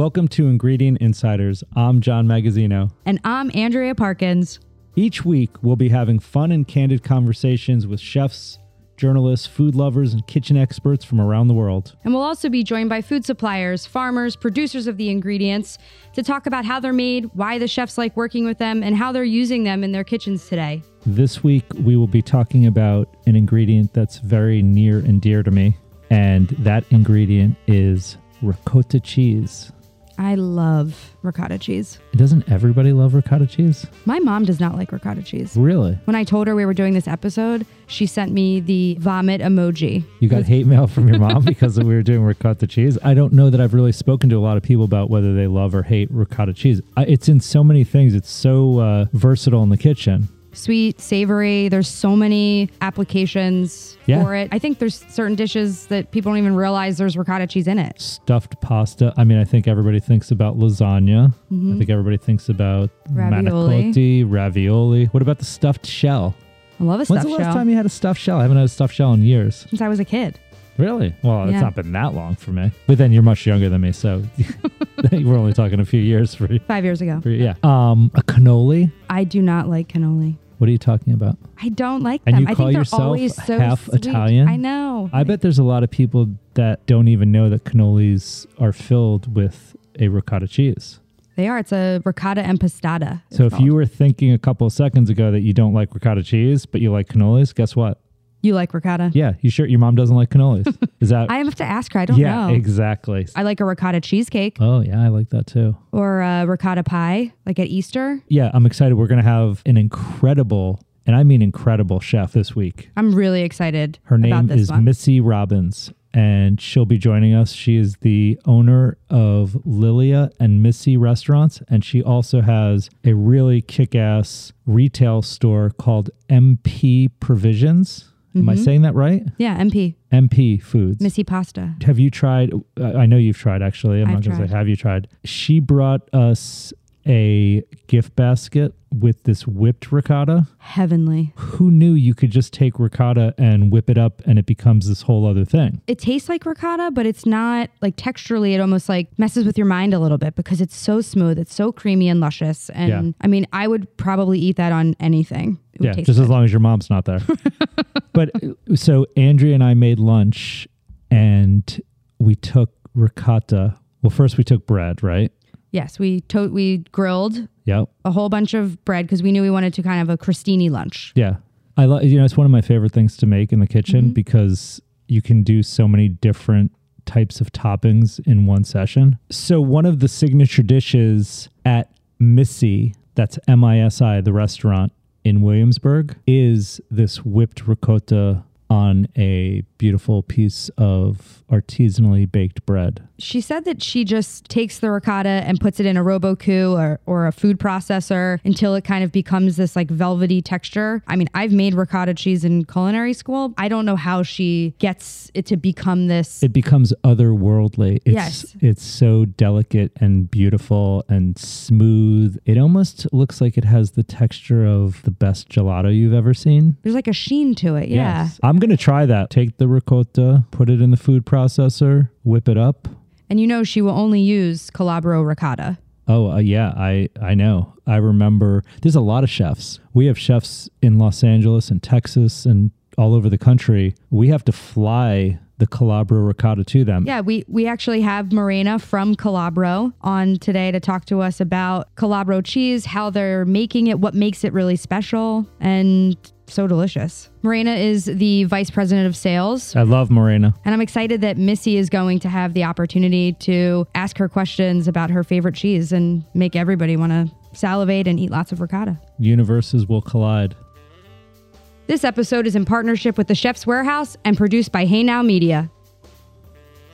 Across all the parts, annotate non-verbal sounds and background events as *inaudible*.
Welcome to Ingredient Insiders. I'm John Magazzino. And I'm Andrea Parkins. Each week, we'll be having fun and candid conversations with chefs, journalists, food lovers, and kitchen experts from around the world. And we'll also be joined by food suppliers, farmers, producers of the ingredients to talk about how they're made, why the chefs like working with them, and how they're using them in their kitchens today. This week, we will be talking about an ingredient that's very near and dear to me, and that ingredient is ricotta cheese. I love ricotta cheese. Doesn't everybody love ricotta cheese? My mom does not like ricotta cheese. Really? When I told her we were doing this episode, she sent me the vomit emoji. You got hate mail from your mom *laughs* because we were doing ricotta cheese. I don't know that I've really spoken to a lot of people about whether they love or hate ricotta cheese. I- It's in so many things. It's so uh, versatile in the kitchen. Sweet, savory. There's so many applications Yeah. for it. I think there's certain dishes that people don't even realize there's ricotta cheese in it. Stuffed pasta. I mean, I think everybody thinks about lasagna. Mm-hmm. I think everybody thinks about Ravioli. manicotti, ravioli. What about the stuffed shell? I love a stuffed shell. When's the last shell time you had a stuffed shell? I haven't had a stuffed shell in years. since I was a kid. Really? Well, it's not been that long for me. But then you're much younger than me, so *laughs* *laughs* we're only talking a few years for, Five years ago. for yeah. Um, a cannoli. I do not like cannoli. What are you talking about? I don't like And them. you I call think they're yourself always so half sweet. Italian? I know. I bet there's a lot of people that don't even know that cannolis are filled with a ricotta cheese. they are. It's a ricotta impastata. So if you were thinking a couple of seconds ago that you don't like ricotta cheese, but you like cannolis, guess what? You like ricotta, Yeah, you sure your mom doesn't like cannolis? *laughs* Is that I have to ask her. I don't Yeah, know. exactly. I like a ricotta cheesecake Oh, yeah, I like that too. or a ricotta pie, like at Easter. Yeah, I'm excited. We're going to have an incredible, and I mean incredible chef this week. I'm really excited. Her name is one. Missy Robbins, and she'll be joining us. She is the owner of Lilia and Misi Restaurants, and she also has a really kick ass retail store called MP Provisions. Am Mm-hmm. I saying that right? Yeah, MP MP Foods. Missy Pasta. have you tried? uh, I know you've tried actually. I'm I've not going to say tried. have you tried. She brought us a gift basket with this whipped ricotta Heavenly. who knew you could just take ricotta and whip it up and it becomes this whole other thing? It tastes like ricotta, but it's not like texturally. It almost like messes with your mind a little bit because it's so smooth. It's so creamy and luscious. And Yeah. I mean, I would probably eat that on anything. Yeah, just as long as your mom's not there. *laughs* but uh, so Andrea and I made lunch and we took ricotta. Well, first we took bread, right? Yes, we to- we grilled Yep. a whole bunch of bread because we knew we wanted to kind of a crostini lunch. Yeah. I love you know, it's one of my favorite things to make in the kitchen mm-hmm. because you can do so many different types of toppings in one session. So one of the signature dishes at Misi, that's M I S I, the restaurant in Williamsburg, is this whipped ricotta on a beautiful piece of artisanally baked bread. She said that she just takes the ricotta and puts it in a Robot-Coupe or, or a food processor until it kind of becomes this like velvety texture. I mean, I've made ricotta cheese in culinary school. I don't know how she gets it to become this. It becomes otherworldly. It's Yes. it's so delicate and beautiful and smooth. It almost looks like it has the texture of the best gelato you've ever seen. there's like a sheen to it. Yeah. Yes. I'm gonna try that. Take the ricotta, put it in the food processor, whip it up. And you know, she will only use Calabro ricotta. Oh uh, yeah, I I know. I remember. There's a lot of chefs. We have chefs in Los Angeles and Texas and all over the country. We have to fly the Calabro ricotta to them. Yeah, we we actually have Morena from Calabro on today to talk to us about Calabro cheese, how they're making it, what makes it really special, and so delicious. Morena is the vice president of sales. I love Morena. And I'm excited that Missy is going to have the opportunity to ask her questions about her favorite cheese and make everybody want to salivate and eat lots of ricotta. Universes will collide. This episode is in partnership with the Chef's Warehouse and produced by HayNow Media.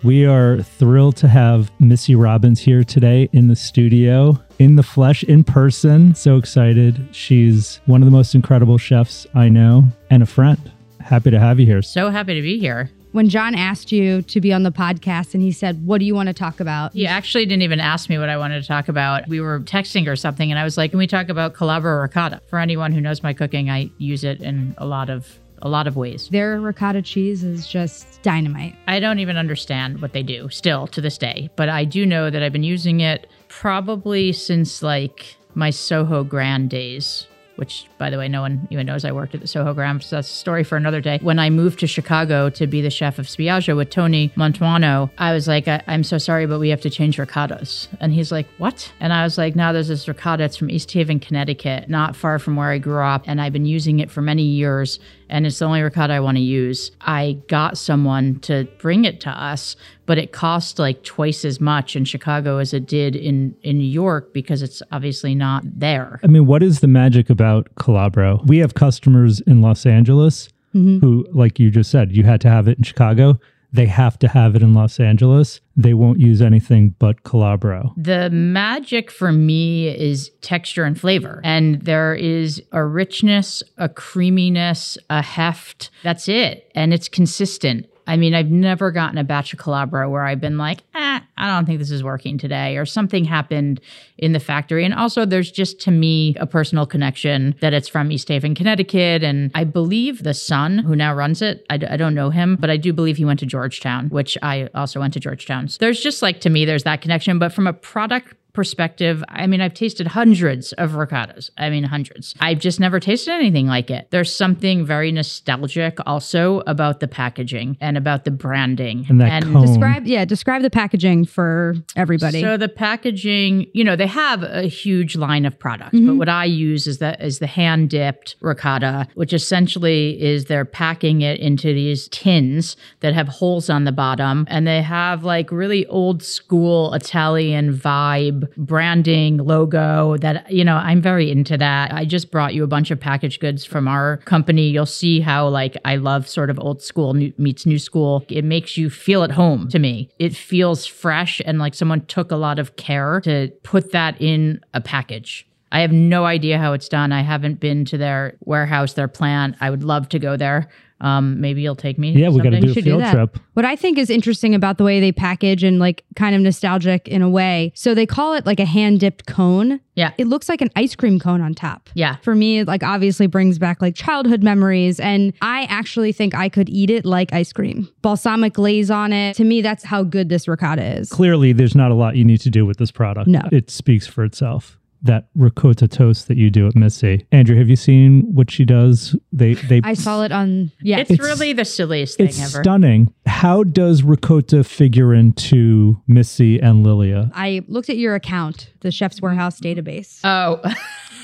We are thrilled to have Missy Robbins here today in the studio, in the flesh, in person. So excited. She's one of the most incredible chefs I know and a friend. Happy to have you here. So happy to be here. When John asked you to be on the podcast and he said, What do you want to talk about? He actually didn't even ask me what I wanted to talk about. We were texting or something, and I was like, Can we talk about Calabro ricotta? For anyone who knows my cooking, I use it in a lot of a lot of ways. Their ricotta cheese is just dynamite. I don't even understand what they do still to this day, but I do know that I've been using it probably since like my Soho Grand days which by the way, no one even knows I worked at the Soho Grand. So that's a story for another day. When I moved to Chicago to be the chef of Spiaggia with Tony Mantuano, I was like, I- am so sorry, but we have to change ricottas. And he's like, what? And I was like, no, there's this ricotta. It's from East Haven, Connecticut, not far from where I grew up. And I've been using it for many years and it's the only ricotta I want to use. I got someone to bring it to us, but it cost like twice as much in Chicago as it did in in New York because it's obviously not there. I mean, what is the magic about Calabro? We have customers in Los Angeles mm-hmm. who, like you just said, you had to have it in Chicago they have to have it in Los Angeles. They won't use anything but Calabro. The magic for me is texture and flavor. And there is a richness, a creaminess, a heft. That's it. And it's consistent. I mean, I've never gotten a batch of Calabro where I've been like, eh, I don't think this is working today, or something happened in the factory. And also, there's just to me a personal connection that it's from East Haven, Connecticut. And I believe the son who now runs it, I, I don't know him, but I do believe he went to Georgetown, which I also went to Georgetown. So there's just like to me, there's that connection. But from a product perspective, I mean, I've tasted hundreds of ricottas. I mean, hundreds. I've just never tasted anything like it. There's something very nostalgic also about the packaging and about the branding. And that and cone. describe, yeah, describe the packaging for everybody. So the packaging, you know, they have a huge line of products, mm-hmm. but what I use is that is the hand dipped ricotta, which essentially is they're packing it into these tins that have holes on the bottom, and they have like really old school Italian vibe branding, logo that, you know, I'm very into that. I just brought you a bunch of packaged goods from our company. You'll see how, like, I love sort of old school new, meets new school. It makes you feel at home to me. It feels fresh and like someone took a lot of care to put that in a package. I have no idea how it's done. I haven't been to their warehouse, their plant. I would love to go there. Um, maybe you'll take me. Yeah, we got to do a field do trip. What I think is interesting about the way they package and like kind of nostalgic in a way. So they call it like a hand dipped cone. Yeah. It looks like an ice cream cone on top. Yeah. For me, it like obviously brings back like childhood memories. And I actually think I could eat it like ice cream. Balsamic glaze on it. To me, that's how good this ricotta is. Clearly, there's not a lot you need to do with this product. No. It speaks for itself that ricotta toast that you do at Misi. Andrea, have you seen what she does? They they I saw it on yeah. It's, it's really the silliest thing it's ever. Stunning. How does ricotta figure into Misi and Lilia? I looked at your account, the Chef's Warehouse database. Oh.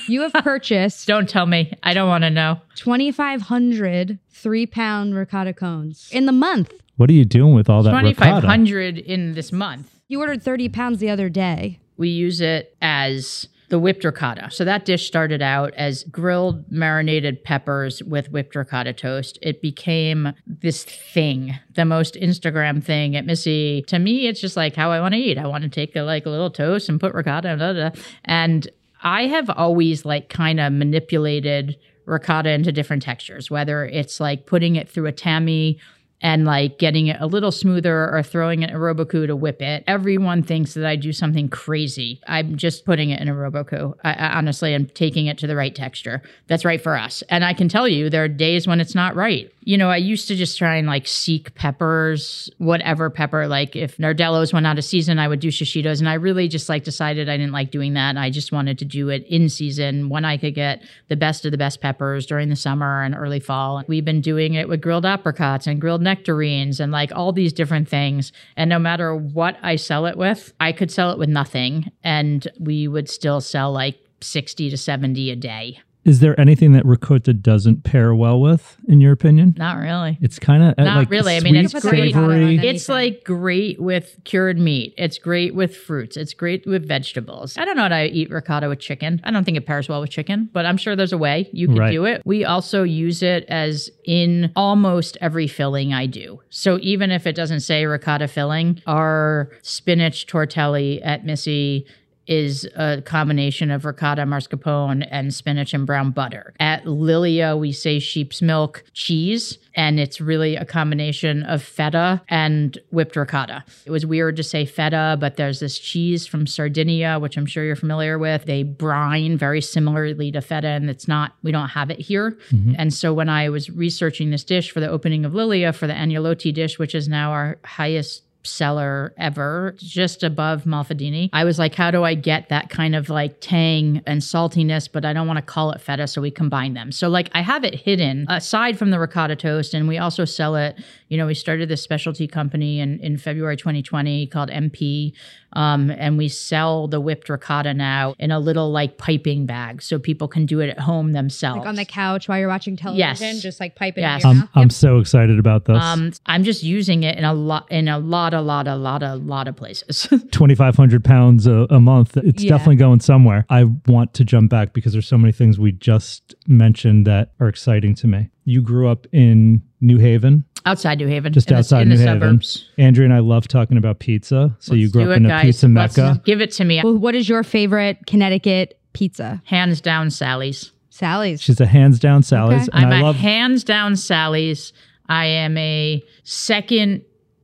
you have purchased *laughs* Don't tell me. I don't want to know. 2500 3 pound ricotta cones in the month. What are you doing with all that 2500 in this month. You ordered 30 pounds the other day. We use it as the whipped ricotta. So that dish started out as grilled marinated peppers with whipped ricotta toast. It became this thing, the most Instagram thing at Misi. To me, it's just like how I want to eat. I want to take a, like a little toast and put ricotta blah, blah, and I have always like kind of manipulated ricotta into different textures, whether it's like putting it through a tammy and like getting it a little smoother or throwing it in a Robot-Coupe to whip it. Everyone thinks that I do something crazy. I'm just putting it in a Robot-Coupe. I, I honestly taking it to the right texture that's right for us. And I can tell you there are days when it's not right you know, I used to just try and like seek peppers, whatever pepper. Like if Nardello's went out of season, I would do shishitos. And I really just like decided I didn't like doing that. I just wanted to do it in season when I could get the best of the best peppers during the summer and early fall. We've been doing it with grilled apricots and grilled nectarines and like all these different things. And no matter what I sell it with, I could sell it with nothing and we would still sell like 60 to 70 a day. Is there anything that ricotta doesn't pair well with, in your opinion? Not really. It's kind of uh, not like really. I mean, it's great. It's like great with cured meat. It's great with fruits. It's great with vegetables. I don't know how to eat ricotta with chicken. I don't think it pairs well with chicken, but I'm sure there's a way you can right. do it. We also use it as in almost every filling I do. So even if it doesn't say ricotta filling, our spinach tortelli at Misi is a combination of ricotta, mascarpone, and spinach and brown butter. At Lilia, we say sheep's milk cheese, and it's really a combination of feta and whipped ricotta. It was weird to say feta, but there's this cheese from Sardinia, which I'm sure you're familiar with. They brine very similarly to feta, and it's not, we don't have it here. Mm-hmm. And so when I was researching this dish for the opening of Lilia for the agnolotti dish, which is now our highest seller ever, just above Malfadini. I was like, how do I get that kind of like tang and saltiness, but I don't want to call it feta, so we combine them. So like I have it hidden aside from the ricotta toast, and we also sell it. You know, we started this specialty company in, in February 2020 called MP. Um, and we sell the whipped ricotta now in a little like piping bag so people can do it at home themselves. Like on the couch while you're watching television, Yes. just like pipe it Yes. in your I'm, mouth. I'm so excited about this. um, I'm just using it in a lot, in a lot, a lot, a lot, a lot of places. *laughs* 2,500 pounds a, a month. It's Yeah. definitely going somewhere. I want to jump back because there's so many things we just mentioned that are exciting to me. You grew up in New Haven, outside New Haven, just in the- outside in New the Haven. suburbs. Andrea and I love talking about pizza. So you Let's grew up it, in a guys. pizza Let's mecca. give it to me. Well, what is your favorite Connecticut pizza? Hands down, Sally's. Sally's. She's a hands down Sally's, Okay. and I'm I a love. hands down Sally's. I am a second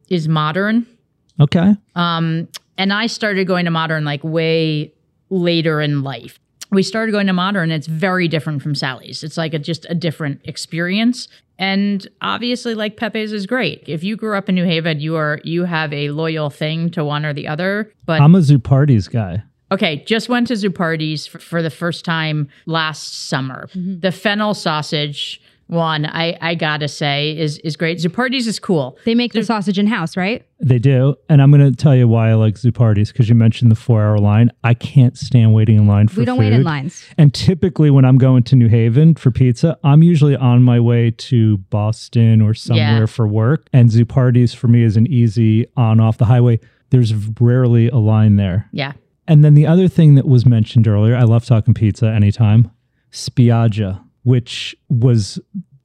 is modern. okay, Um, and I started going to modern like way later in life. We started going to modern. It's very different from Sally's. It's like a, just a different experience. And obviously, like Pepe's is great. If you grew up in New Haven, you are you have a loyal thing to one or the other. But I'm a Zuppardi's guy. Okay, just went to Zuppardi's for, for the first time last summer. The fennel sausage one, I, I gotta say, is is great. Zuppardi's is cool. They make the sausage in house, right? They do, and I'm going to tell you why I like Zuppardi's because you mentioned the four-hour line. I can't stand waiting in line for We don't food. wait in lines. And typically, when I'm going to New Haven for pizza, I'm usually on my way to Boston or somewhere Yeah. for work. And Zuppardi's for me is an easy on off the highway. There's rarely a line there. Yeah. And then the other thing that was mentioned earlier, I love talking pizza anytime, Spiaggia, which was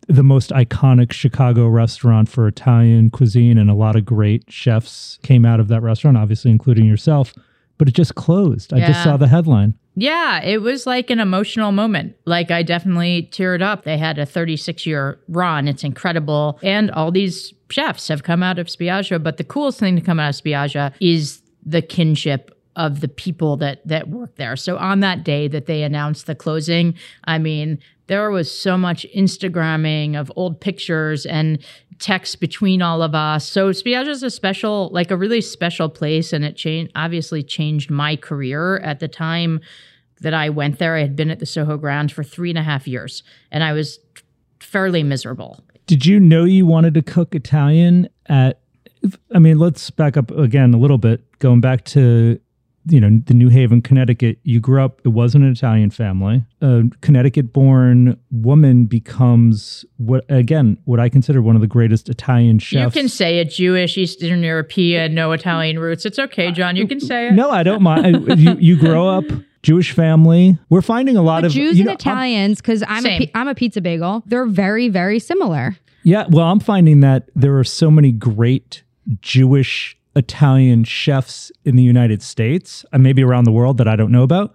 the most iconic Chicago restaurant for Italian cuisine. And a lot of great chefs came out of that restaurant, obviously, including yourself. But it just closed. I just saw the headline. Yeah, it was like an emotional moment. Like I definitely teared up. They had a 36 year run. It's incredible. And all these chefs have come out of Spiaggia. But the coolest thing to come out of Spiaggia is the kinship of the people that that work there. So on that day that they announced the closing, I mean, there was so much Instagramming of old pictures and text between all of us. So Spiaggia is a special, like a really special place, and it changed obviously changed my career at the time that I went there. I had been at the Soho Grand for three and a half years, and I was fairly miserable. Did you know you wanted to cook Italian at I mean, let's back up again a little bit, going back to you know, the New Haven, Connecticut. You grew up, it wasn't an Italian family. A Connecticut born woman becomes what again, what I consider one of the greatest Italian chefs. You can say it Jewish, Eastern European, no Italian roots. It's okay, John. You can say it. No, I don't mind. I- you, you grow up Jewish family. We're finding a lot But of Jews you and know, I'm- Italians, because I'm a, Same. pi- I'm a pizza bagel, they're very, very similar. Yeah, well, I'm finding that there are so many great Jewish Italian chefs in the United States and maybe around the world that I don't know about.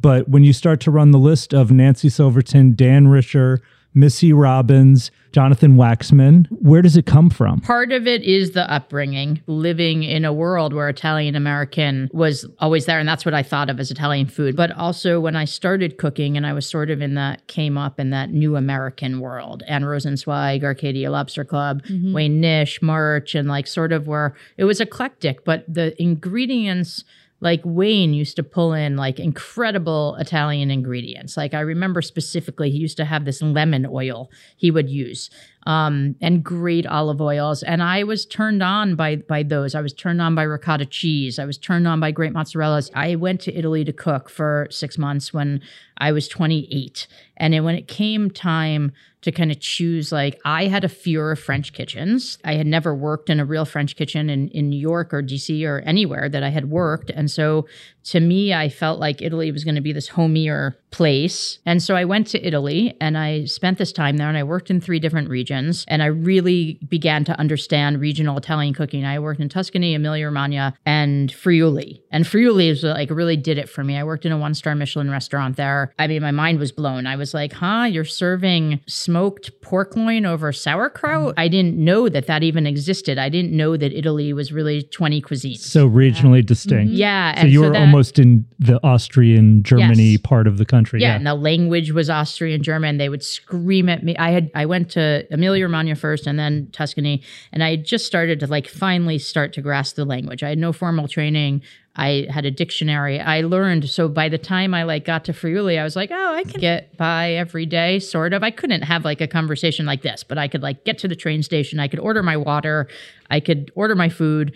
But when you start to run the list of Nancy Silverton, Dan Richer, Missy Robbins, Jonathan Waxman, where does it come from? Part of it is the upbringing, living in a world where Italian American was always there. And that's what I thought of as Italian food. But also, when I started cooking and I was sort of in that, came up in that new American world, Anne Rosenzweig, Arcadia Lobster Club, mm-hmm. Wayne Nish, March, and like sort of where it was eclectic, but the ingredients like Wayne used to pull in like incredible Italian ingredients. Like I remember specifically, he used to have this lemon oil he would use, um, and great olive oils. And I was turned on by by those. I was turned on by ricotta cheese. I was turned on by great mozzarellas. I went to Italy to cook for six months when I was 28, and then when it came time to kind of choose like I had a fear of French kitchens. I had never worked in a real French kitchen in, in New York or DC or anywhere that I had worked. And so to me, I felt like Italy was going to be this homier place. And so I went to Italy and I spent this time there and I worked in three different regions. And I really began to understand regional Italian cooking. I worked in Tuscany, Emilia Romagna, and Friuli. And Friuli is like really did it for me. I worked in a one star Michelin restaurant there. I mean, my mind was blown. I was like, huh, you're serving smoked pork loin over sauerkraut? I didn't know that that even existed. I didn't know that Italy was really 20 cuisines. So regionally distinct. yeah. So you were that- almost in the Austrian Germany Yes. part of the country. yeah, Yeah. and the language was Austrian German. They would scream at me. I had I went to Emilia Romagna first and then Tuscany, and I just started to like finally start to grasp the language. I had no formal training. I had a dictionary. I learned. So by the time I like got to Friuli, I was like, oh, I can get by every day, sort of. I couldn't have like a conversation like this, but I could like get to the train station. I could order my water. I could order my food.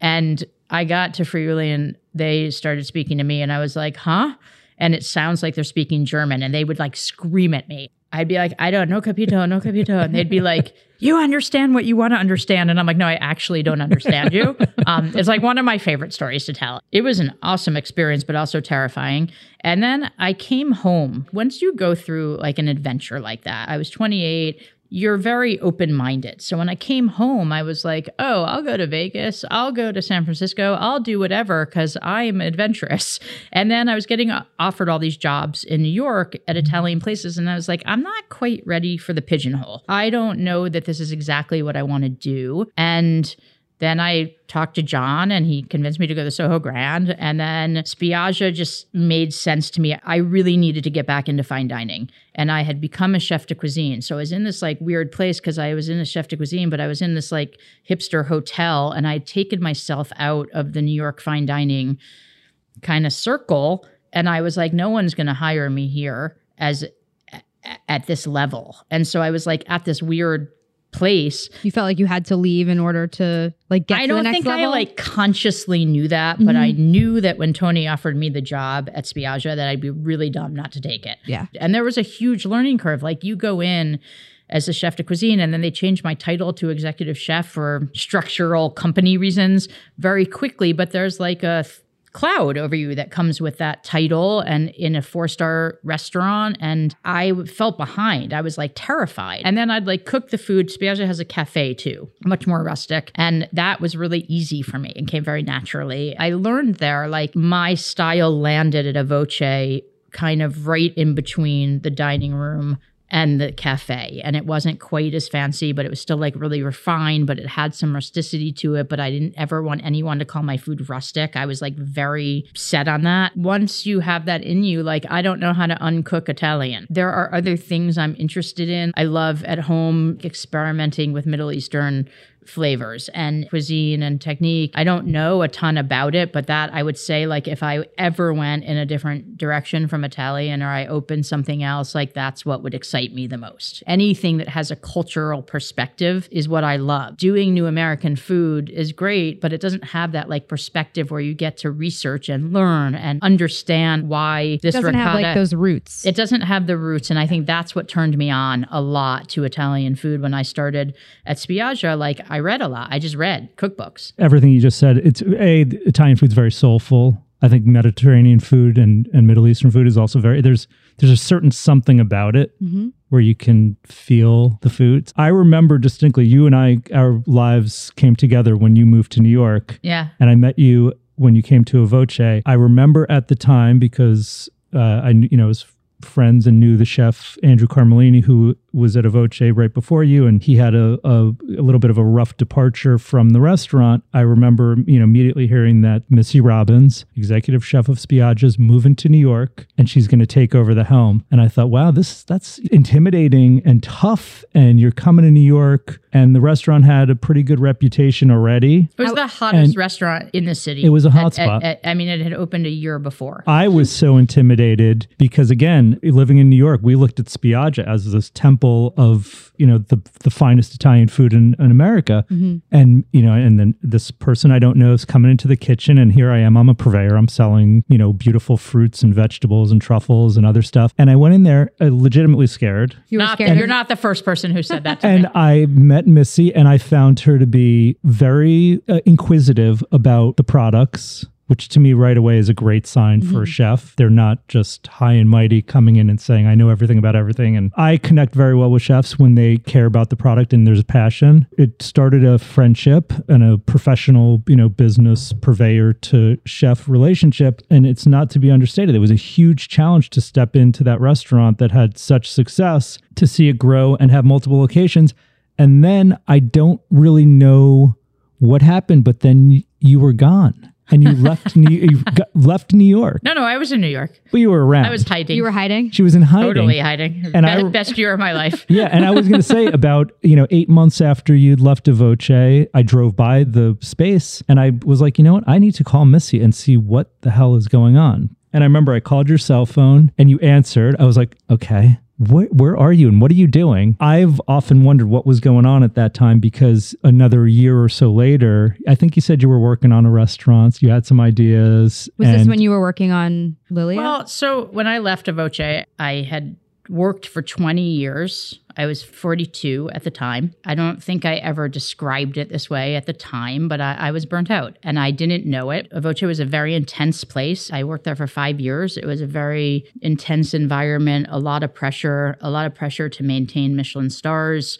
And I got to Friuli and they started speaking to me, and I was like, huh? And it sounds like they're speaking German, and they would like scream at me. I'd be like, I don't know, capito, no capito. And they'd be like, you understand what you want to understand. And I'm like, no, I actually don't understand you. *laughs* Um, it's like one of my favorite stories to tell. It was an awesome experience, but also terrifying. And then I came home. Once you go through like an adventure like that, I was 28 you're very open minded. So when I came home, I was like, oh, I'll go to Vegas. I'll go to San Francisco. I'll do whatever because I'm adventurous. *laughs* And then I was getting uh, offered all these jobs in New York at Italian places. And I was like, I'm not quite ready for the pigeonhole. I don't know that this is exactly what I want to do. And then I talked to John and he convinced me to go to Soho Grand. And then Spiaggia just made sense to me. I really needed to get back into fine dining. And I had become a chef de cuisine. So I was in this like weird place because I was in a chef de cuisine, but I was in this like hipster hotel and I had taken myself out of the New York fine dining kind of circle. And I was like, no one's going to hire me here as at this level. And so I was like at this weird place You felt like you had to leave in order to like get I to the don't think level. I like consciously knew that, but I mm-hmm. knew that when Tony offered me the job at Spiaggia that I'd be really dumb not to take it. Yeah. And there was a huge learning curve. Like you go in as a chef de cuisine and then they changed my title to executive chef for structural company reasons very quickly, but there's like a cloud over you that comes with that title and in a four star restaurant. And i felt behind. I was like terrified. And then i'd like cook the food. Spiaggia has a cafe too much more rustic. And that was really easy for me and came very naturally. I learned there like my style landed at a voce kind of right in between the dining room and the cafe. And it wasn't quite as fancy, but it was still like really refined, but it had some rusticity to it. But I didn't ever want anyone to call my food rustic. I was like very set on that. Once you have that in you, like I don't know how to uncook Italian. There are other things I'm interested in. I love at home experimenting with Middle Eastern flavors and cuisine and technique. I don't know a ton about it, but that I would say like if I ever went in a different direction from Italian or I opened something else, like that's what would excite me the most. Anything that has a cultural perspective is what I love. Doing new American food is great, but it doesn't have that like perspective where you get to research and learn and understand why this doesn't have like those roots. it doesn't have the roots, and I think that's what turned me on a lot to Italian food when I started at Spiaggia. Like I read a lot. I just read cookbooks. Everything you just said, it's a Italian food's very soulful. I think Mediterranean food and, and Middle Eastern food is also very there's there's a certain something about it where you can feel the foods. I remember distinctly you and I our lives came together when you moved to New York Yeah. and I met you when you came to A Voce. I remember at the time because uh, I you know was friends and knew the chef Andrew Carmellini who was at A Voce right before you and he had a, a, a little bit of a rough departure from the restaurant. I remember you know immediately hearing that Missy Robbins, executive chef of Spiaggia's moving to New York and she's going to take over the helm. And I thought, wow, this that's intimidating and tough and you're coming to New York and the restaurant had a pretty good reputation already. It was the hottest and- restaurant in the city. It was a hot At- at- at- I mean, it had opened a year before. I was so intimidated because again, living in New York, we looked at Spiaggia as this temple of, you know, the the finest Italian food in, in America. And, you know, and then this person I don't know is coming into the kitchen and here I am, I'm a purveyor. I'm selling, you know, beautiful fruits and vegetables and truffles and other stuff. And I went in there uh, legitimately scared. you were Not scared. that, of- you're not the first person who said that to And me. I met Missy and I found her to be very uh, inquisitive about the products which to me right away is a great sign for a mm-hmm. chef. They're not just high and mighty coming in and saying, I know everything about everything. And I connect very well with chefs when they care about the product and there's a passion. It started a friendship and a professional, you know, business purveyor to chef relationship. And it's not to be understated. It was a huge challenge to step into that restaurant that had such success to see it grow and have multiple locations. And then I don't really know what happened, but then you were gone and you left New, you got, left New York, No, no, I was in New York. but you were around. I was hiding. You were hiding? she was in hiding. totally hiding. And Be- I- best year of my life. *laughs* Yeah, and I was going to say about you know eight months after you'd left Devoce, I drove by the space and I was like, you know what, I need to call Missy and see what the hell is going on. And I remember I called your cell phone and you answered. I was like, okay. Where, where are you and what are you doing? I've often wondered what was going on at that time because another year or so later, I think you said you were working on a restaurant. You had some ideas. Was this when you were working on Lilia? Well, so when I left A Voce, I had worked for 20 years. I was 42 at the time. I don't think I ever described it this way at the time, but I, I was burnt out and I didn't know it. A Voce was a very intense place. I worked there for five years. It was a very intense environment, a lot of pressure, a lot of pressure to maintain Michelin stars.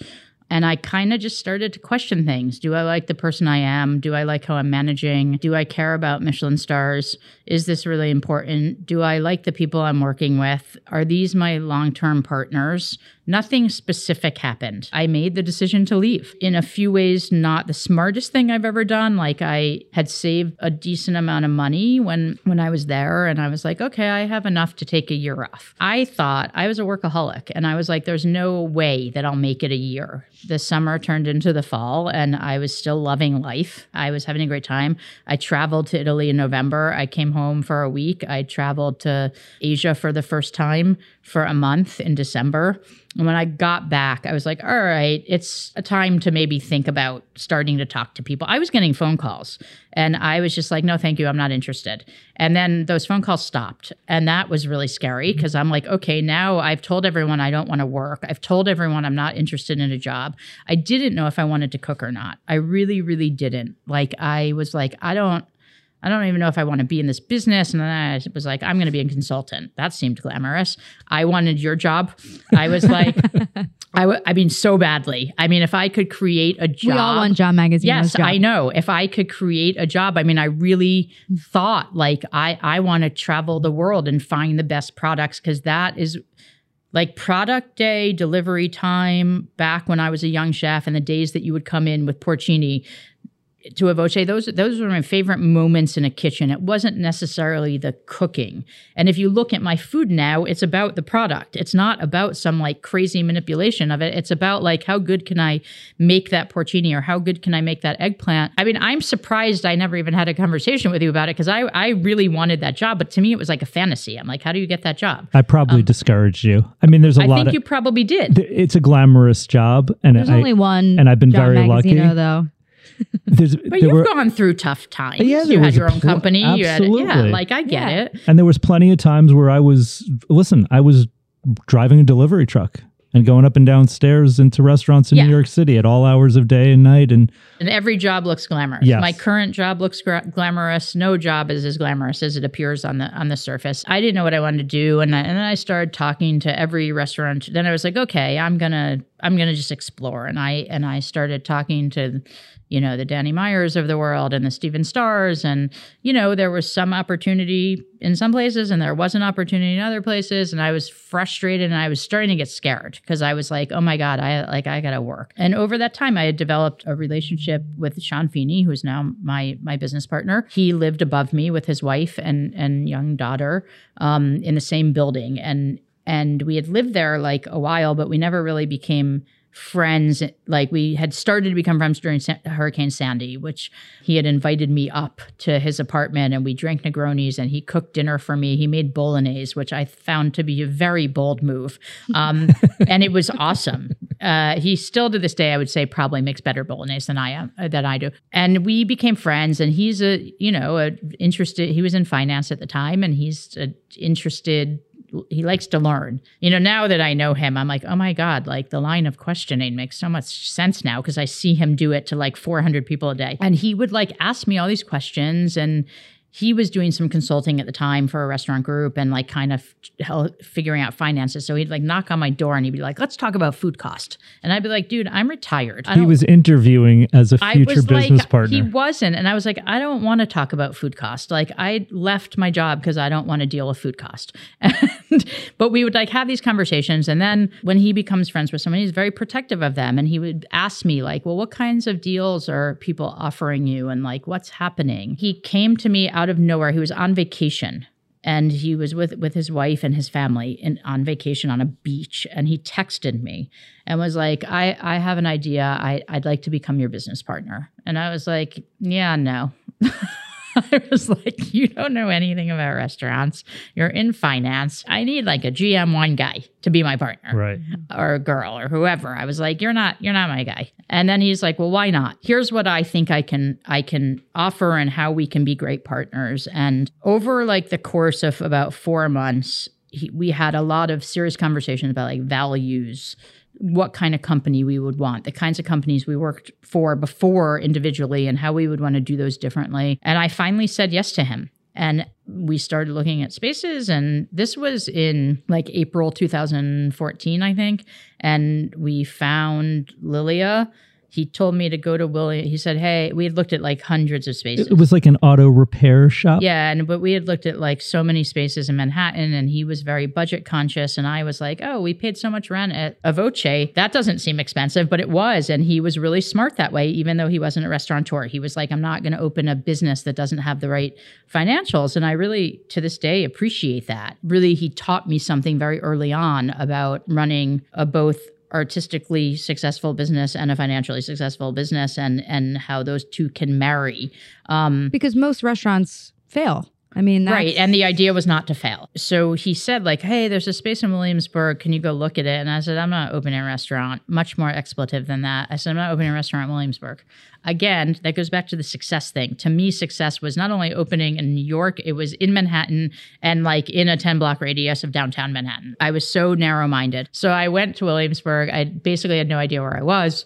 And I kind of just started to question things. Do I like the person I am? Do I like how I'm managing? Do I care about Michelin stars? Is this really important? Do I like the people I'm working with? Are these my long term partners? Nothing specific happened. I made the decision to leave. In a few ways, not the smartest thing I've ever done. Like I had saved a decent amount of money when when I was there, and I was like, okay, I have enough to take a year off. I thought I was a workaholic, and I was like, there's no way that I'll make it a year. The summer turned into the fall, and I was still loving life. I was having a great time. I traveled to Italy in November. I came home for a week. I traveled to Asia for the first time for a month in December. And when I got back, I was like, all right, it's a time to maybe think about starting to talk to people. I was getting phone calls and I was just like, no, thank you. I'm not interested. And then those phone calls stopped. And that was really scary mm-hmm. because I'm like, okay, now I've told everyone I don't want to work. I've told everyone I'm not interested in a job. I didn't know if I wanted to cook or not. I really, really didn't. Like, I was like, I don't. I don't even know if I want to be in this business. And then I was like, I'm going to be a consultant. That seemed glamorous. I wanted your job. I was like, *laughs* I, w- I mean, so badly. I mean, if I could create a job. we all want John Magazino. Yes, jobs. I know. If I could create a job, I mean, I really thought like I I want to travel the world and find the best products because that is like product day, delivery time. Back when I was a young chef, and the days that you would come in with porcini to a voce, those those were my favorite moments in a kitchen. It wasn't necessarily the cooking. And if you look at my food now, it's about the product. It's not about some like crazy manipulation of it. It's about like how good can I make that porcini or how good can I make that eggplant. I mean, I'm surprised I never even had a conversation with you about it because I I really wanted that job, but to me it was like a fantasy. I'm like, how do you get that job? I probably um, discouraged you. I mean, there's a I lot i think of you probably did. th- it's a glamorous job, and There's I, only one. and I've been John very lucky. Magazino, though. There's, But there you've were, gone through tough times. Yeah, you had your own pl- company. You had, yeah, absolutely. like I get Yeah. it. and there was plenty of times where I was listen. I was driving a delivery truck and going up and down stairs into restaurants in Yeah. New York City at all hours of day and night, and And every job looks glamorous. Yes. My current job looks gra- glamorous. No job is as glamorous as it appears on the on the surface. I didn't know what I wanted to do, and I, and then I started talking to every restaurant. Then I was like, okay, I'm gonna I'm gonna just explore, and I and I started talking to, you know, the Danny Meyers of the world and the Stephen Starrs, and you know, there was some opportunity in some places, and there wasn't opportunity in other places, and I was frustrated, and I was starting to get scared because I was like, oh my god, I like I gotta work. And over that time, I had developed a relationship with Sean Feeney, who's now my my business partner. He lived above me with his wife and and young daughter um, in the same building, and and we had lived there like a while, but we never really became friends. Like we had started to become friends during Sa- Hurricane Sandy, which he had invited me up to his apartment and we drank Negronis and he cooked dinner for me. He made bolognese, which I found to be a very bold move. Um, *laughs* and it was awesome. Uh, he still to this day, I would say, probably makes better bolognese than I am, uh, than I do. And we became friends. And he's a, you know, a interested. He was in finance at the time, and he's interested. He likes to learn. You know, now that I know him, I'm like, oh my god, like the line of questioning makes so much sense now because I see him do it to like 400 people a day, and he would like ask me all these questions and he was doing some consulting at the time for a restaurant group and like kind of figuring out finances. So he'd like knock on my door and he'd be like, "Let's talk about food cost." And I'd be like, "Dude, I'm retired." he was interviewing as a future business like, partner. He wasn't, and I was like, "I don't want to talk about food cost." Like I left my job because I don't want to deal with food cost. *laughs* And, but we would like have these conversations, and then when he becomes friends with someone, he's very protective of them, and he would ask me like, "Well, what kinds of deals are people offering you, and like what's happening?" He came to me out of nowhere. He was on vacation and he was with with his wife and his family in, on vacation on a beach and he texted me and was like i i have an idea I, i'd like to become your business partner and i was like yeah no *laughs* I *laughs* was like, you don't know anything about restaurants. You're in finance. I need like a GM one guy to be my partner. Right. Or a girl or whoever. I was like, you're not you're not my guy. And then he's like, well, why not? Here's what I think I can I can offer and how we can be great partners. And over like the course of about 4 months, he, we had a lot of serious conversations about like values what kind of company we would want, the kinds of companies we worked for before individually, and how we would want to do those differently. And I finally said yes to him. And we started looking at spaces, and this was in like April 2014, I think. And we found Lilia he told me to go to William. He said, "Hey, we had looked at like hundreds of spaces. It was like an auto repair shop. Yeah, and but we had looked at like so many spaces in Manhattan, and he was very budget conscious, and I was like, "Oh, we paid so much rent at A Voce. That doesn't seem expensive, but it was." And he was really smart that way, even though he wasn't a restaurateur. He was like, "I'm not going to open a business that doesn't have the right financials," and I really, to this day, appreciate that. Really, he taught me something very early on about running a both artistically successful business and a financially successful business and and how those two can marry. Um, because most restaurants fail I mean, right. And the idea was not to fail. So he said, like, hey, there's a space in Williamsburg. Can you go look at it? And I said, I'm not opening a restaurant. Much more expletive than that. I said, I'm not opening a restaurant in Williamsburg. Again, that goes back to the success thing. To me, success was not only opening in New York, it was in Manhattan and like in a 10 block radius of downtown Manhattan. I was so narrow minded. So I went to Williamsburg. I basically had no idea where I was.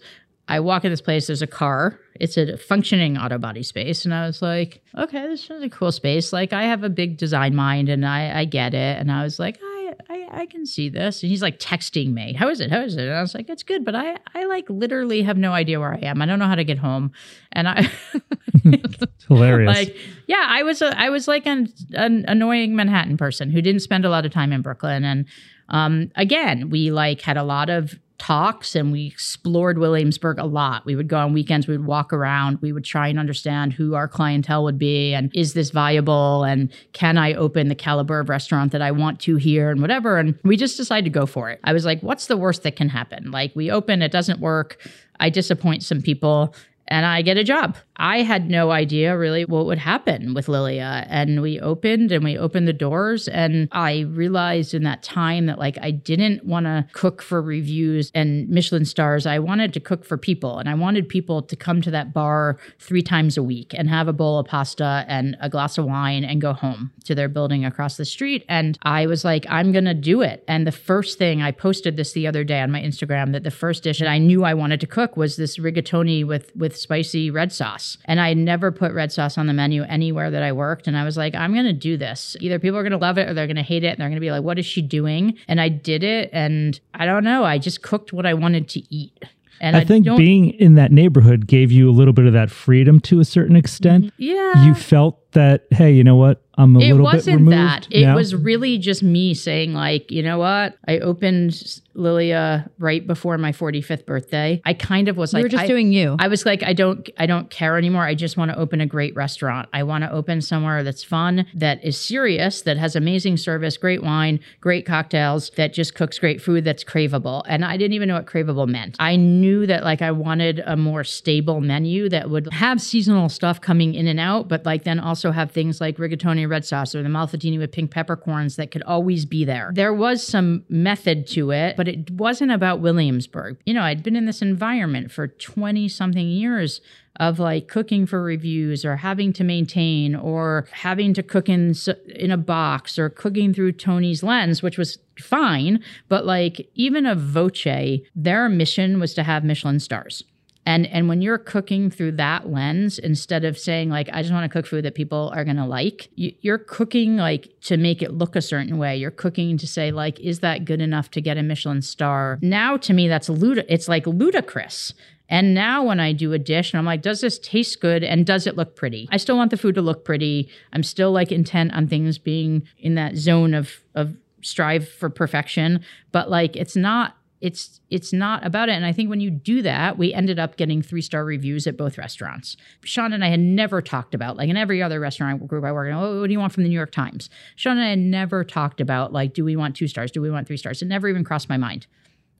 I walk in this place, there's a car. It's a functioning auto body space. And I was like, okay, this is a cool space. Like, I have a big design mind and I, I get it. And I was like, I, I, I can see this. And he's like texting me, how is it? How is it? And I was like, it's good. But I, I like literally have no idea where I am. I don't know how to get home. And I, *laughs* it's hilarious. Like, yeah, I was, a, I was like an, an annoying Manhattan person who didn't spend a lot of time in Brooklyn. And um, again, we like had a lot of talks and we explored Williamsburg a lot. We would go on weekends, we would walk around, we would try and understand who our clientele would be and is this viable and can I open the caliber of restaurant that I want to here and whatever. And we just decided to go for it. I was like, what's the worst that can happen? Like we open, it doesn't work. I disappoint some people and I get a job. I had no idea really what would happen with Lilia. And we opened and we opened the doors. And I realized in that time that like I didn't want to cook for reviews and Michelin stars. I wanted to cook for people. And I wanted people to come to that bar three times a week and have a bowl of pasta and a glass of wine and go home to their building across the street. And I was like, I'm going to do it. And the first thing I posted this the other day on my Instagram that the first dish that I knew I wanted to cook was this rigatoni with, with spicy red sauce. And I never put red sauce on the menu anywhere that I worked. And I was like, I'm going to do this. Either people are going to love it or they're going to hate it. And they're going to be like, what is she doing? And I did it. And I don't know. I just cooked what I wanted to eat. And I, I think being in that neighborhood gave you a little bit of that freedom to a certain extent. Mm-hmm. Yeah. You felt that, hey, you know what? I'm a it little bit removed. It wasn't that. It now. was really just me saying, like, you know what? I opened Lilia right before my 45th birthday. I kind of was like, you were just I, doing you. I was like, I don't, I don't care anymore. I just want to open a great restaurant. I want to open somewhere that's fun, that is serious, that has amazing service, great wine, great cocktails, that just cooks great food, that's craveable. And I didn't even know what craveable meant. I knew that like I wanted a more stable menu that would have seasonal stuff coming in and out, but like then also have things like rigatoni red sauce or the malfettini with pink peppercorns that could always be there. There was some method to it, but it wasn't about Williamsburg. You know, I'd been in this environment for 20 something years of like cooking for reviews or having to maintain or having to cook in in a box or cooking through Tony's lens which was fine but like even a voce their mission was to have Michelin stars And and when you're cooking through that lens, instead of saying like I just want to cook food that people are gonna like, you, you're cooking like to make it look a certain way. You're cooking to say like, is that good enough to get a Michelin star? Now to me, that's lud- It's like ludicrous. And now when I do a dish and I'm like, does this taste good and does it look pretty? I still want the food to look pretty. I'm still like intent on things being in that zone of of strive for perfection, but like it's not it's it's not about it and i think when you do that we ended up getting three star reviews at both restaurants sean and i had never talked about like in every other restaurant group i work in oh what do you want from the new york times sean and i had never talked about like do we want two stars do we want three stars it never even crossed my mind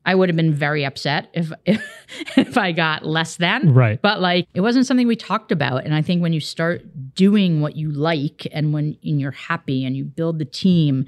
I would have been very upset if, if *laughs* if I got less than. Right. But like it wasn't something we talked about. And I think when you start doing what you like and when and you're happy and you build the team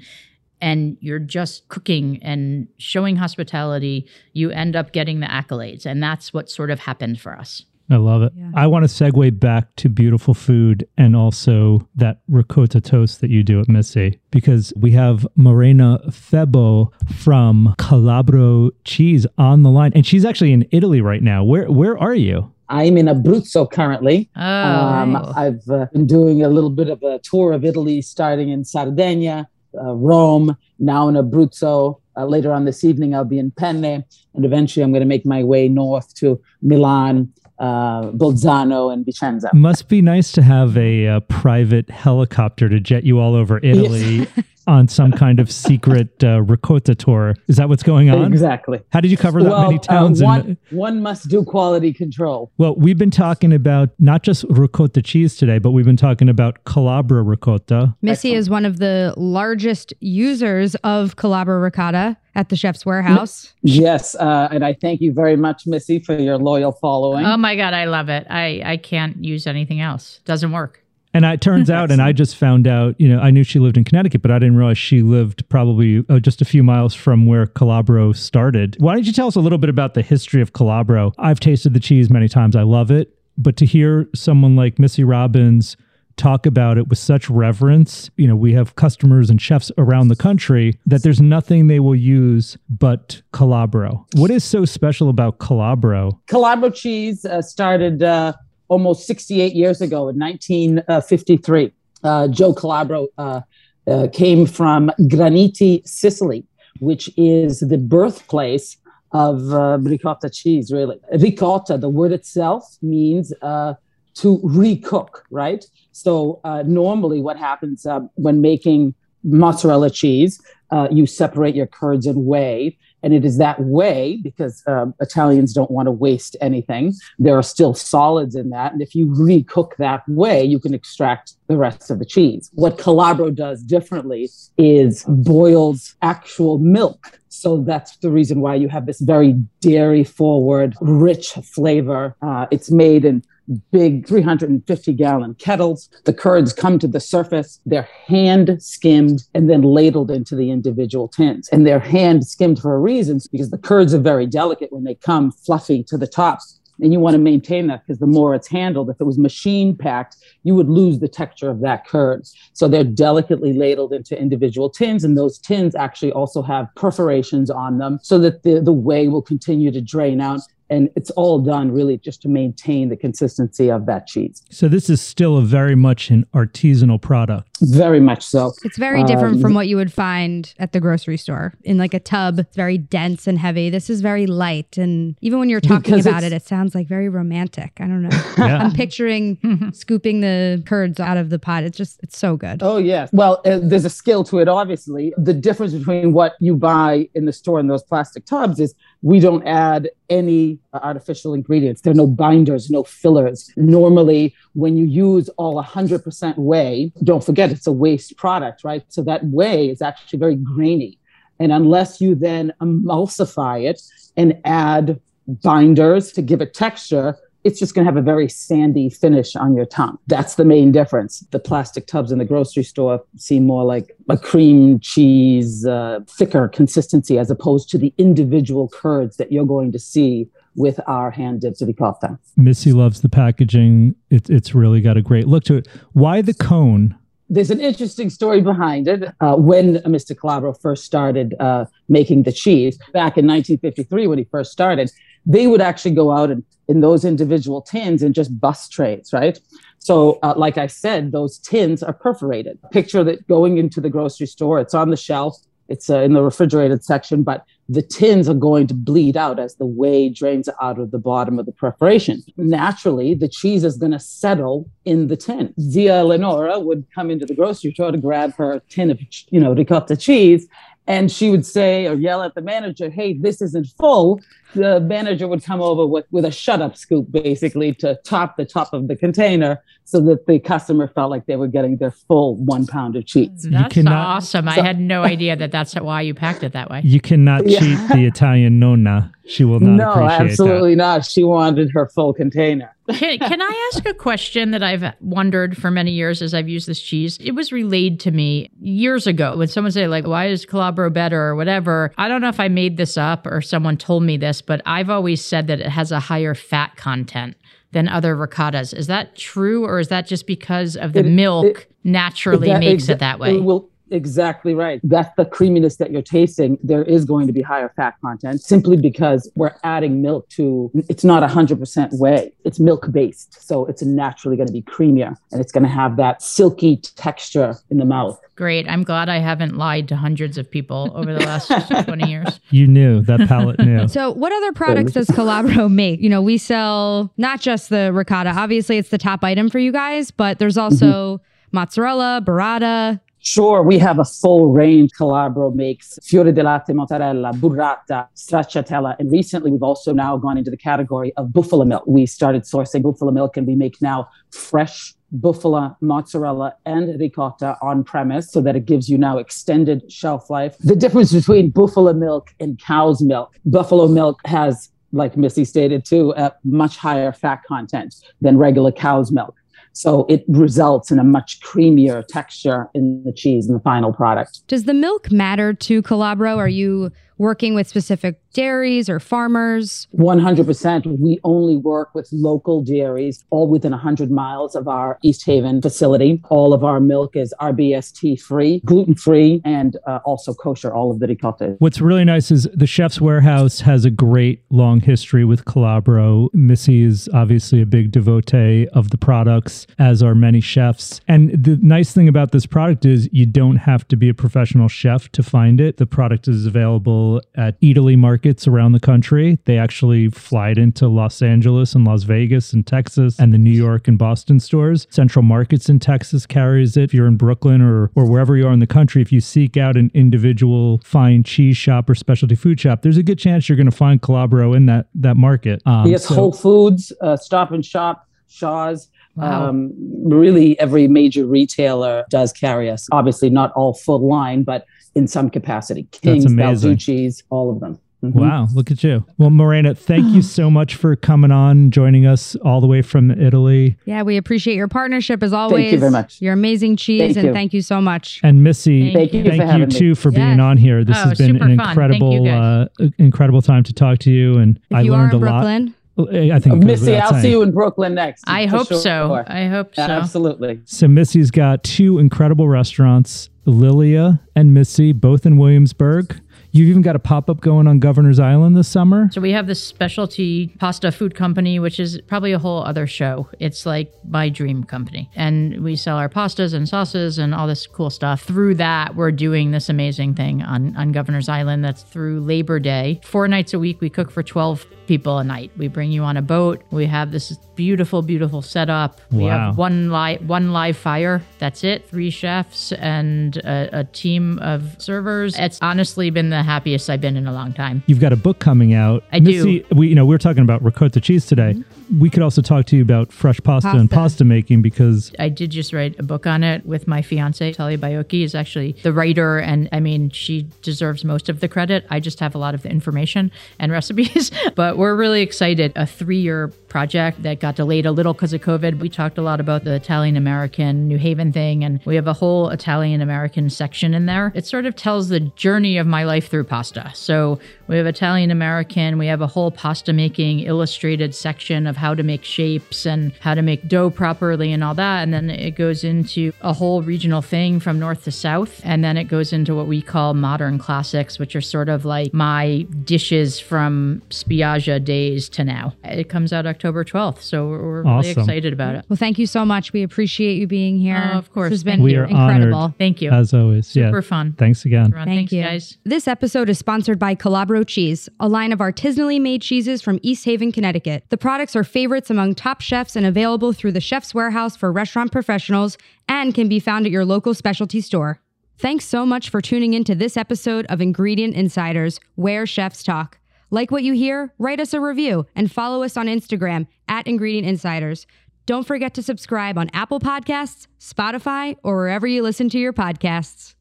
and you're just cooking and showing hospitality, you end up getting the accolades. And that's what sort of happened for us. I love it. Yeah. I want to segue back to beautiful food and also that ricotta toast that you do at Misi because we have Morena Febbo from Calabro Cheese on the line, and she's actually in Italy right now. Where where are you? I'm in Abruzzo currently. Oh, Um, I've uh, been doing a little bit of a tour of Italy, starting in Sardinia, uh, Rome, now in Abruzzo. Uh, later on this evening, I'll be in Penne, and eventually I'm going to make my way north to Milan, uh, Bolzano, and Vicenza. Must be nice to have a, uh private helicopter to jet you all over Italy *laughs* on some kind of secret uh, ricotta tour. Is that what's going on? Exactly. How did you cover that well, many uh, towns? in- one, one must do quality control. Well, we've been talking about not just ricotta cheese today, but we've been talking about Calabro ricotta. Missy is one of the largest users of Calabro ricotta at the Chef's Warehouse. Yes, uh, and I thank you very much, Missy, for your loyal following. oh my God, I love it. I, I can't use anything else. Doesn't work. And it turns out, and I just found out, you know, I knew she lived in Connecticut, but I didn't realize she lived probably uh, just a few miles from where Calabro started. Why don't you tell us a little bit about the history of Calabro? I've tasted the cheese many times. I love it. But to hear someone like Missy Robbins talk about it with such reverence, you know, we have customers and chefs around the country that there's nothing they will use but Calabro. What is so special about Calabro? Calabro cheese uh, started uh, almost 68 years ago in 1953. Uh, Joe Calabro uh, uh, came from Graniti, Sicily, which is the birthplace of uh, ricotta cheese, really. Ricotta, the word itself, means uh, to recook, right? So uh, normally what happens uh, when making mozzarella cheese, uh, you separate your curds and whey. And it is that way because um, Italians don't want to waste anything. There are still solids in that. And if you recook that way, you can extract the rest of the cheese. What Calabro does differently is boils actual milk. So that's the reason why you have this very dairy forward, rich flavor. Uh, it's made in big 350 gallon kettles. The curds come to the surface, they're hand skimmed and then ladled into the individual tins. And they're hand skimmed for a reason because the curds are very delicate when they come fluffy to the top. And you want to maintain that because the more it's handled, if it was machine packed, you would lose the texture of that curd. So they're delicately ladled into individual tins, and those tins actually also have perforations on them so that the, the whey will continue to drain out and it's all done really just to maintain the consistency of that cheese. So this is still a very much an artisanal product. Very much so. It's very different Um, from what you would find at the grocery store in like a tub. It's very dense and heavy. This is very light. And even when you're talking about it, it sounds like very romantic. I don't know. *laughs* Yeah. I'm picturing *laughs* scooping the curds out of the pot. It's just, it's so good. Oh, yes. Well, uh, there's a skill to it, obviously. The difference between what you buy in the store in those plastic tubs is we don't add any artificial ingredients. There are no binders, no fillers. Normally, when you use all 100% whey, don't forget it's a waste product, right? So that whey is actually very grainy. And unless you then emulsify it and add binders to give it texture, it's just going to have a very sandy finish on your tongue. That's the main difference. The plastic tubs in the grocery store seem more like a cream cheese, uh, thicker consistency as opposed to the individual curds that you're going to see with our hand dipped ricotta. Missy loves the packaging. It, it's really got a great look to it. Why the cone? There's an interesting story behind it. Uh, when Mr. Calabro first started uh, making the cheese back in 1953, when he first started, they would actually go out and in those individual tins and just bus trays, right? So, uh, like I said, those tins are perforated. Picture that going into the grocery store, it's on the shelf, it's uh, in the refrigerated section, but the tins are going to bleed out as the whey drains out of the bottom of the preparation. Naturally, the cheese is going to settle in the tin. Zia Lenora would come into the grocery store to grab her tin of, you know, ricotta cheese, and she would say or yell at the manager, "Hey, this isn't full." The manager would come over with with a shut up scoop, basically, to top the top of the container, so that the customer felt like they were getting their full one pound of cheese. That's cannot, awesome. So, I had no idea that that's why you packed it that way. You cannot yeah. cheat the Italian nonna. She will not. No, absolutely that. not. She wanted her full container. can, can I ask a question that I've wondered for many years as I've used this cheese? It was relayed to me years ago when someone said, like, why is Calabro better or whatever? I don't know if I made this up or someone told me this, but I've always said that it has a higher fat content than other ricottas. Is that true, or is that just because of the it, milk it, naturally that, makes exa- it that way? Well, exactly right. That's the creaminess that you're tasting. There is going to be higher fat content simply because we're adding milk to. It's not 100% whey. It's milk based, so it's naturally going to be creamier, and it's going to have that silky texture in the mouth. Great. I'm glad I haven't lied to hundreds of people over the last *laughs* 20 years. You knew that palate knew. *laughs* So, what other products does Calabro make? You know, we sell not just the ricotta. Obviously, it's the top item for you guys, but there's also mm-hmm. mozzarella, burrata, Sure, we have a full range. Calabro makes fiore di latte, mozzarella, burrata, stracciatella, and recently we've also now gone into the category of buffalo milk. We started sourcing buffalo milk, and we make now fresh buffalo mozzarella and ricotta on premise so that it gives you now extended shelf life. The difference between buffalo milk and cow's milk, buffalo milk has like Missy stated too, a much higher fat content than regular cow's milk. So it results in a much creamier texture in the cheese in the final product. Does the milk matter to Calabro? Are you working with specific dairies or farmers? 100%. We only work with local dairies, all within 100 miles of our East Haven facility. All of our milk is RBST free, gluten free, and uh, also kosher, all of the ricotta. What's really nice is the Chef's Warehouse has a great long history with Calabro. Missy is obviously a big devotee of the products, as are many chefs. And the nice thing about this product is you don't have to be a professional chef to find it. The product is available at Eataly Market markets around the country. They actually fly it into Los Angeles and Las Vegas and Texas and the New York and Boston stores. Central Markets in Texas carries it. If you're in Brooklyn or, or wherever you are in the country, if you seek out an individual fine cheese shop or specialty food shop, there's a good chance you're going to find Calabro in that, that market. Um, yes, so, Whole Foods, uh, Stop and Shop, Shaw's. Wow. Um, really, every major retailer does carry us. Obviously, not all full line, but in some capacity. King's, Balducci's, all of them. Mm-hmm. Wow, look at you. Well, Morena, thank you so much for coming on, joining us all the way from Italy. Yeah, we appreciate your partnership as always. Thank you very much. Your amazing cheese, thank and you. thank you so much. And Missy, thank you, thank you too for being on here. This oh, has been an incredible, uh, incredible time to talk to you, and if I you learned a Brooklyn, lot. I think Missy, I'll saying. see you in Brooklyn next. I hope sure. so. I hope so. Absolutely. So Missy's got two incredible restaurants, Lilia and Misi, both in Williamsburg. You've even got a pop up going on Governor's Island this summer. So we have this specialty pasta food company, which is probably a whole other show. It's like my dream company. And we sell our pastas and sauces and all this cool stuff. Through that, we're doing this amazing thing on, on Governor's Island that's through Labor Day. Four nights a week, we cook for 12 people a night. We bring you on a boat. We have this beautiful, beautiful setup. Wow. We have one live one live fire. That's it. Three chefs and a, a, team of servers. It's honestly been the happiest I've been in a long time. You've got a book coming out. I Missy, do. We you know we are talking about ricotta cheese today. Mm-hmm we could also talk to you about fresh pasta, pasta, and pasta making because I did just write a book on it with my fiance. Talia Baiocchi is actually the writer, and I mean, she deserves most of the credit. I just have a lot of the information and *laughs* recipes, but we're really excited. A three year project that got delayed a little because of COVID. We talked a lot about the Italian American New Haven thing, and we have a whole Italian American section in there. It sort of tells the journey of my life through pasta. So We have Italian American. We have a whole pasta making illustrated section of how to make shapes and how to make dough properly and all that. And then it goes into a whole regional thing from north to south. And then it goes into what we call modern classics, which are sort of like my dishes from Spiaggia days to now. It comes out October 12th. So we're, we're really excited about it. Well, thank you so much. We appreciate you being here. Oh, of course. This has been We are incredible. honored. Thank you. As always. Super yeah. fun. Thanks again. Ron, Thank Thanks, you. guys. This episode is sponsored by Calabro Cheese, a line of artisanally made cheeses from East Haven, Connecticut. The products are favorites among top chefs and available through the Chef's Warehouse for restaurant professionals and can be found at your local specialty store. Thanks so much for tuning in to this episode of Ingredient Insiders, where chefs talk. Like what you hear? Write us a review and follow us on Instagram at Ingredient Insiders. Don't forget to subscribe on Apple Podcasts, Spotify, or wherever you listen to your podcasts.